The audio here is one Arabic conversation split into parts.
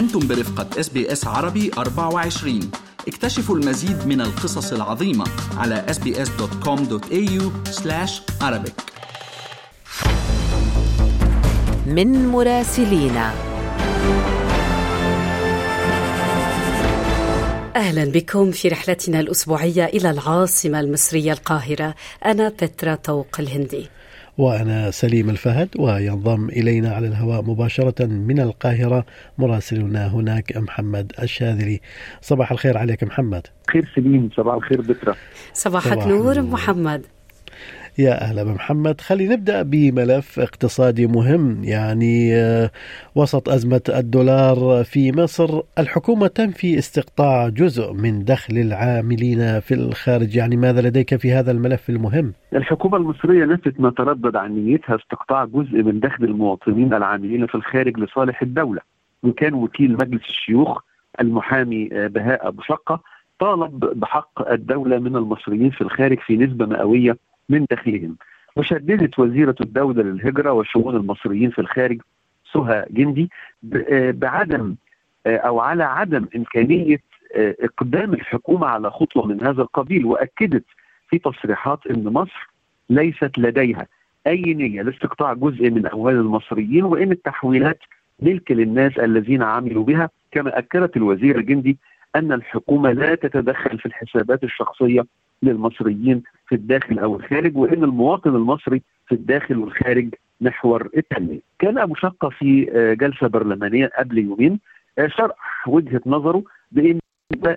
أنتم برفقة SBS عربي 24 اكتشفوا المزيد من القصص العظيمة على sbs.com.au arabic. من مراسلينا أهلا بكم في رحلتنا الأسبوعية إلى العاصمة المصرية القاهرة. أنا بترا طوق الهندي. وأنا سليم الفهد وينضم إلينا على الهواء مباشرة من القاهرة مراسلنا هناك محمد الشاذلي. صباح الخير عليك محمد. خير سليم صباح الخير بترا صباحك نور محمد. يا أهلا بمحمد. خلي نبدأ بملف اقتصادي مهم يعني آه، وسط أزمة الدولار في مصر. الحكومة تنفي استقطاع جزء من دخل العاملين في الخارج. يعني ماذا لديك في هذا الملف المهم؟ الحكومة المصرية نفت ما تردد عن نيتها استقطاع جزء من دخل المواطنين العاملين في الخارج لصالح الدولة. وكان وكيل مجلس الشيوخ المحامي آه، بهاء أبو شقة طالب بحق الدولة من المصريين في الخارج في نسبة مئوية من دخلهم وشددت وزيرة الدولة للهجرة وشؤون المصريين في الخارج سهى جندي آه، بعدم آه، أو على عدم إمكانية آه، إقدام الحكومة على خطوة من هذا القبيل وأكدت في تصريحات أن مصر ليست لديها أي نية لاستقطاع جزء من أموال المصريين وإن التحويلات ملك للناس الذين عملوا بها. كما أكدت الوزير جندي أن الحكومة لا تتدخل في الحسابات الشخصية للمصريين في الداخل أو الخارج وإن المواطن المصري في الداخل والخارج محور التنمية. كان أبو شقة في آه، جلسة برلمانية قبل يومين آه، شرح وجهة نظره بإن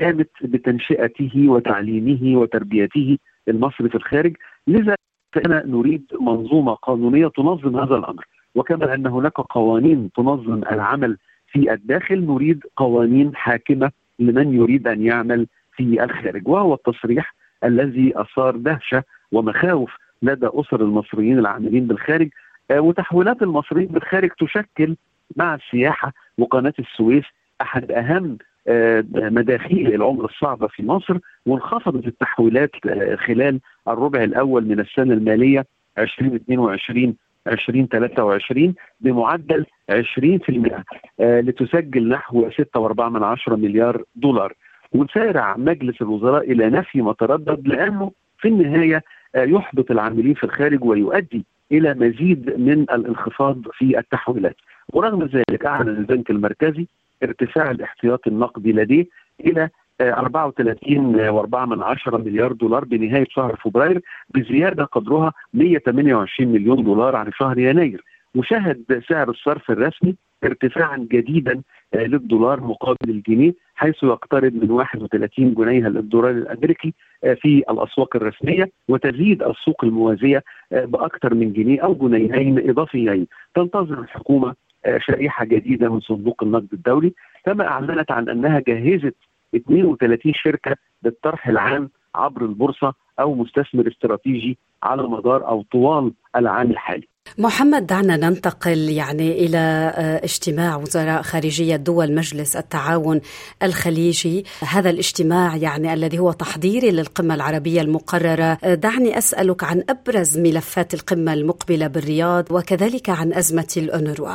قامت بتنشئته وتعليمه وتربيته المصري في الخارج. لذا فإننا نريد منظومة قانونية تنظم هذا الأمر. وكما أن هناك قوانين تنظم العمل في الداخل نريد قوانين حاكمة لمن يريد أن يعمل في الخارج. وهو التصريح الذي أثار دهشة ومخاوف لدى أسر المصريين العاملين بالخارج آه، وتحويلات المصريين بالخارج تشكل مع السياحة وقناة السويس أحد أهم آه، مداخيل العمر الصعبة في مصر وانخفضت التحويلات آه، خلال الربع الأول من السنة المالية 2022 2023 بمعدل 20% لتسجل نحو 6.4 مليار دولار. وسارع مجلس الوزراء إلى نفي ما تردد لأنه في النهاية آه، يحبط العاملين في الخارج ويؤدي إلى مزيد من الانخفاض في التحويلات. ورغم ذلك أعلن البنك المركزي ارتفاع الاحتياطي النقدي لديه إلى 34.4 من عشرة مليار دولار بنهاية شهر فبراير بزيادة قدرها 128 مليون دولار عن شهر يناير. وشهد سعر الصرف الرسمي ارتفاعا جديدا آه، للدولار مقابل الجنيه حيث يقترب من 31 جنيه للدولار الأمريكي آه، في الأسواق الرسمية وتزيد السوق الموازية آه، بأكثر من جنيه أو جنيهين إضافيين. تنتظر الحكومة شريحه جديدة من صندوق النقد الدولي كما أعلنت عن أنها جهزت 32 شركة للطرح العام عبر البورصة أو مستثمر استراتيجي على مدار أو طوال العام الحالي. محمد دعنا ننتقل يعني إلى آه، اجتماع وزراء خارجية دول مجلس التعاون الخليجي، هذا الاجتماع يعني الذي هو تحضيري للقمة العربية المقررة، آه، دعني أسألك عن أبرز ملفات القمة المقبلة بالرياض وكذلك عن أزمة الأونروا.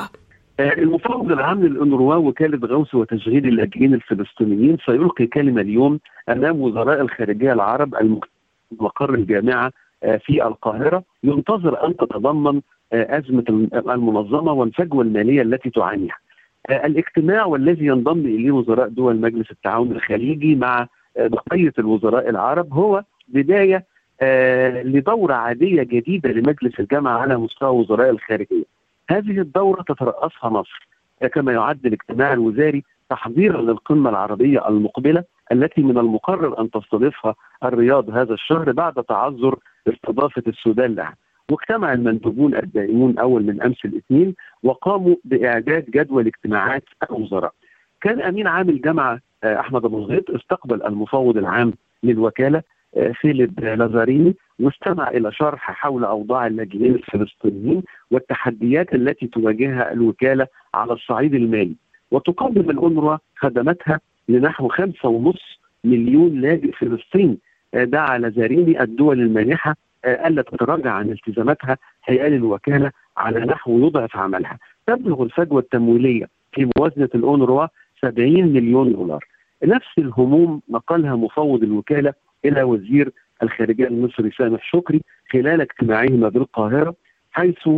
آه، المفوض العام للأونروا وكالة غوث وتشغيل اللاجئين الفلسطينيين سيلقي كلمة اليوم أمام وزراء الخارجية العرب المقر الجامعة في القاهرة ينتظر أن تتضمن أزمة المنظمة والفجوة المالية التي تعانيها. آه، الاجتماع والذي ينضم إليه وزراء دول مجلس التعاون الخليجي مع آه، بقية الوزراء العرب هو بداية آه، لدورة عادية جديدة لمجلس الجامعة على مستوى وزراء الخارجية. هذه الدورة تترأسها مصر كما يعد الاجتماع الوزاري تحضيرا للقمة العربية المقبلة التي من المقرر أن تستضيفها الرياض هذا الشهر بعد تعذر استضافة السودان لها. واجتمع المندوبون الدائمون أول من أمس الاثنين وقاموا بإعداد جدول اجتماعات الوزراء. كان أمين عام الجامعة آه، أحمد أبو الغيط استقبل المفوض العام للوكالة آه، فيليب لازاريني واستمع إلى شرح حول أوضاع اللاجئين الفلسطينيين والتحديات التي تواجهها الوكالة على الصعيد المالي وتقدم الأونروا خدماتها لنحو خمسة ونص مليون لاجئ فلسطيني آه، دعا لازاريني الدول المانحة آه، ألا تتراجع عن التزاماتها حيال الوكالة على نحو يضعف عملها. تبلغ الفجوة التمويلية في موازنة الاونروا 70 مليون دولار نفس الهموم نقلها مفوض الوكالة إلى وزير الخارجية المصري سامح شكري خلال اجتماعهما بالقاهرة حيث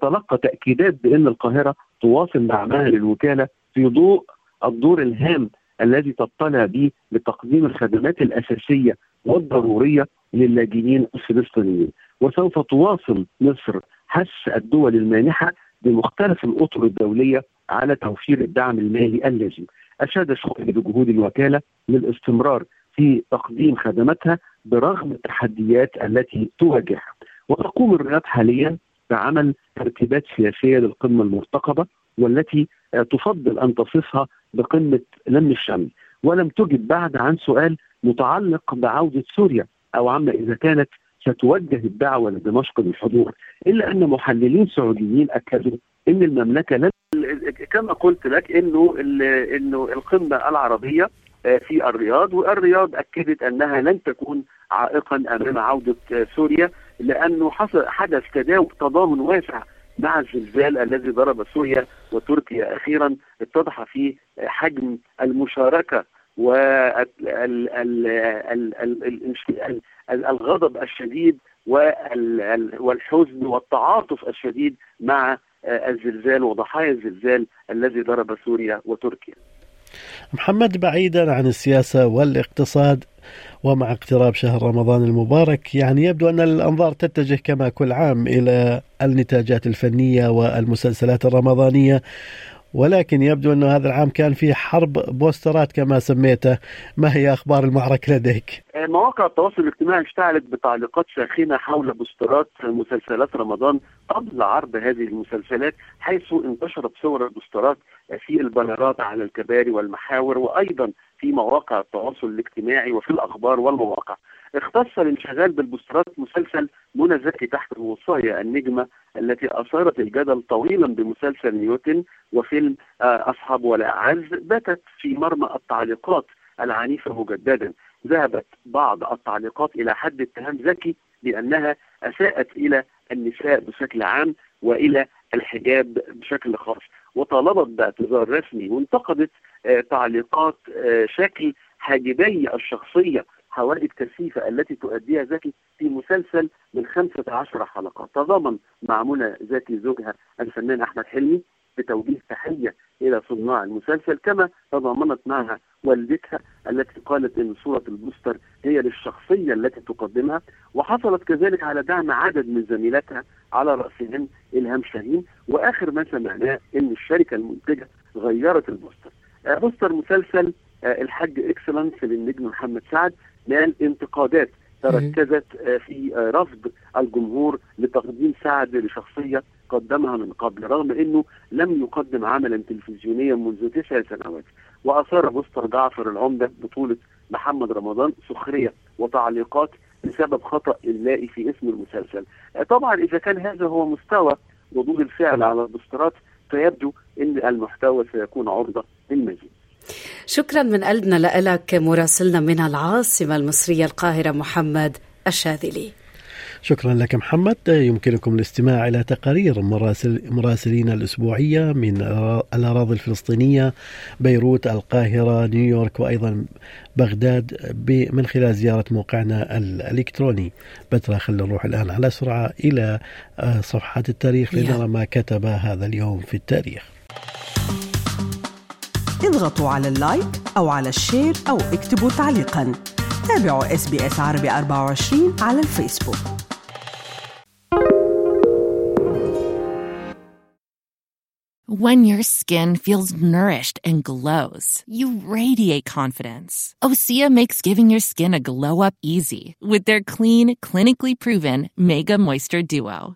تلقى تأكيدات بأن القاهرة تواصل مع معهد الوكالة في ضوء الدور الهام الذي تطلع به لتقديم الخدمات الأساسية والضرورية للاجئين الفلسطينيين. وسوف تواصل مصر حث الدول المانحة بمختلف الأطر الدولية على توفير الدعم المالي اللازم أشاد شكري بجهود الوكالة للاستمرار في تقديم خدماتها برغم التحديات التي تواجهها. وتقوم الرياض حاليا بعمل ترتيبات سياسية للقمة المرتقبة والتي تفضل أن تصفها بقمة لم الشمل ولم تجب بعد عن سؤال متعلق بعودة سوريا أو عما إذا كانت ستوجه الدعوة لدمشق بالحضور. إلا أن محللين سعوديين أكدوا أن المملكة لن كما قلت لك إنه إنه القمة العربية في الرياض والرياض أكدت أنها لن تكون عائقا أمام عودة سوريا لأنه حصل حدث تضامن واسع مع الزلزال الذي ضرب سوريا وتركيا أخيرا اتضح فيه حجم المشاركة والغضب الشديد والحزن والتعاطف الشديد مع الزلزال وضحايا الزلزال الذي ضرب سوريا وتركيا. محمد بعيدا عن السياسة والاقتصاد ومع اقتراب شهر رمضان المبارك يعني يبدو أن الأنظار تتجه كما كل عام إلى النتاجات الفنية والمسلسلات الرمضانية. ولكن يبدو أنه هذا العام كان في حرب بوسترات كما سميته ما هي أخبار المعركة لديك؟ مواقع التواصل الاجتماعي اشتعلت بتعليقات ساخنة حول بوسترات مسلسلات رمضان قبل عرض هذه المسلسلات حيث انتشرت صور البوسترات في البنرات على الكباري والمحاور وأيضا في مواقع التواصل الاجتماعي وفي الأخبار والمواقع اختص الانشغال بالبوسترات مسلسل منى زكي تحت الوصاية النجمة التي أثارت الجدل طويلا بمسلسل نيوتن وفيلم أصحاب ولا أعز باتت في مرمى التعليقات العنيفة مجددا. ذهبت بعض التعليقات إلى حد اتهام زكي بأنها أساءت إلى النساء بشكل عام وإلى الحجاب بشكل خاص. وطالبت باعتذار رسمي وانتقدت آه تعليقات آه شكل حاجبي الشخصية حوادث كثيفة التي تؤديها زكي في مسلسل من 15 حلقة تضامن مع منى زكي زوجها الفنان أحمد حلمي بتوجيه تحية إلى صناع المسلسل كما تضامنت معها والدتها التي قالت أن صورة البوستر هي للشخصية التي تقدمها وحصلت كذلك على دعم عدد من زميلاتها على رأسهم إلهام شاهين وآخر ما سمعناه أن الشركة المنتجة غيرت البوستر. بوستر مسلسل الحاج إكسلنس للنجم محمد سعد نال انتقادات تركزت في رفض الجمهور لتقديم سعد لشخصية قدمها من قبل رغم إنه لم يقدم عملا تلفزيونيا منذ تسع سنوات وأثار بوستر جعفر العمدة بطولة محمد رمضان سخرية وتعليقات بسبب خطأ املائي في اسم المسلسل. طبعا إذا كان هذا هو مستوى ردود الفعل على البوسترات فيبدو إن المحتوى سيكون عرضة للمزيد. شكرا من قلبنا لك مراسلنا من العاصمة المصرية القاهرة محمد الشاذلي. شكرا لك محمد. يمكنكم الاستماع إلى تقارير مراسل مراسلين الأسبوعية من الأراضي الفلسطينية بيروت القاهرة نيويورك وأيضا بغداد من خلال زيارة موقعنا الإلكتروني. بترا خلينا نروح الآن على سرعة إلى صفحات التاريخ لنرى ما كتب هذا اليوم في التاريخ. اضغطوا على اللايك أو على الشير أو اكتبوا تعليقا تابعوا اس بي اس عربي 24 على الفيسبوك When your skin feels nourished and glows, you radiate confidence. Osea makes giving your skin a glow up easy with their clean, clinically proven Mega Moisture Duo.